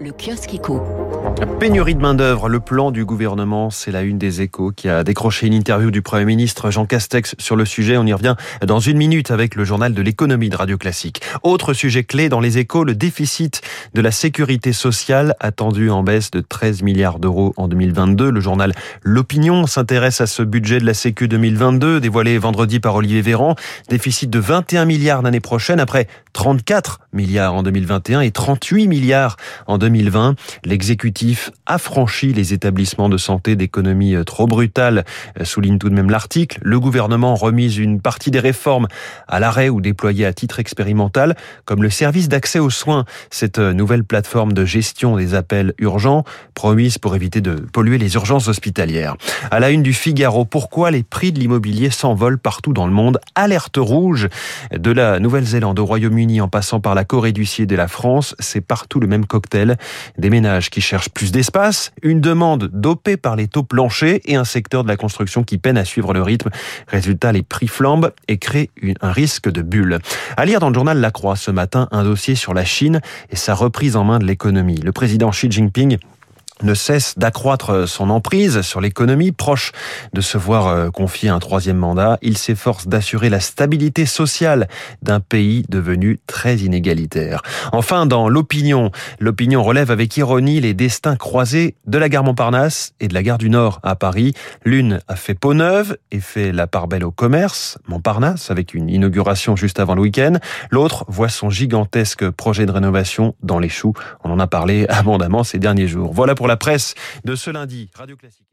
le kiosque éco. Pénurie de main-d'œuvre, le plan du gouvernement, c'est la une des échos qui a décroché une interview du Premier ministre Jean Castex sur le sujet. On y revient dans une minute avec le journal de l'économie de Radio Classique. Autre sujet clé dans les échos, le déficit de la sécurité sociale attendu en baisse de 13 milliards d'euros en 2022. Le journal L'Opinion s'intéresse à ce budget de la Sécu 2022 dévoilé vendredi par Olivier Véran. Déficit de 21 milliards l'année prochaine après 34 milliards en 2021 et 38 milliards en 2020. L'exécutif a franchi les établissements de santé d'économie euh, trop brutale, euh, souligne tout de même l'article. Le gouvernement remise une partie des réformes à l'arrêt ou déployées à titre expérimental, comme le service d'accès aux soins, cette nouvelle plateforme de gestion des appels urgents, promise pour éviter de polluer les urgences hospitalières. À la une du Figaro, pourquoi les prix de l'immobilier s'envolent partout dans le monde? Alerte rouge de la Nouvelle-Zélande au Royaume-Uni en passant par la Corée du Sud et la France, c'est partout le même cocktail. Des ménages qui cherchent plus d'espace, une demande dopée par les taux planchers et un secteur de la construction qui peine à suivre le rythme. Résultat, les prix flambent et créent un risque de bulle. À lire dans le journal La Croix ce matin, un dossier sur la Chine et sa reprise en main de l'économie. Le président Xi Jinping ne cesse d'accroître son emprise sur l'économie, proche de se voir euh, confier un troisième mandat. Il s'efforce d'assurer la stabilité sociale d'un pays devenu très inégalitaire. Enfin, dans l'opinion, l'opinion relève avec ironie les destins croisés de la gare Montparnasse et de la gare du Nord à Paris. L'une a fait peau neuve et fait la part belle au commerce, Montparnasse, avec une inauguration juste avant le week-end. L'autre voit son gigantesque projet de rénovation dans les choux. On en a parlé abondamment ces derniers jours. Voilà pour la presse de ce lundi. Radio Classique.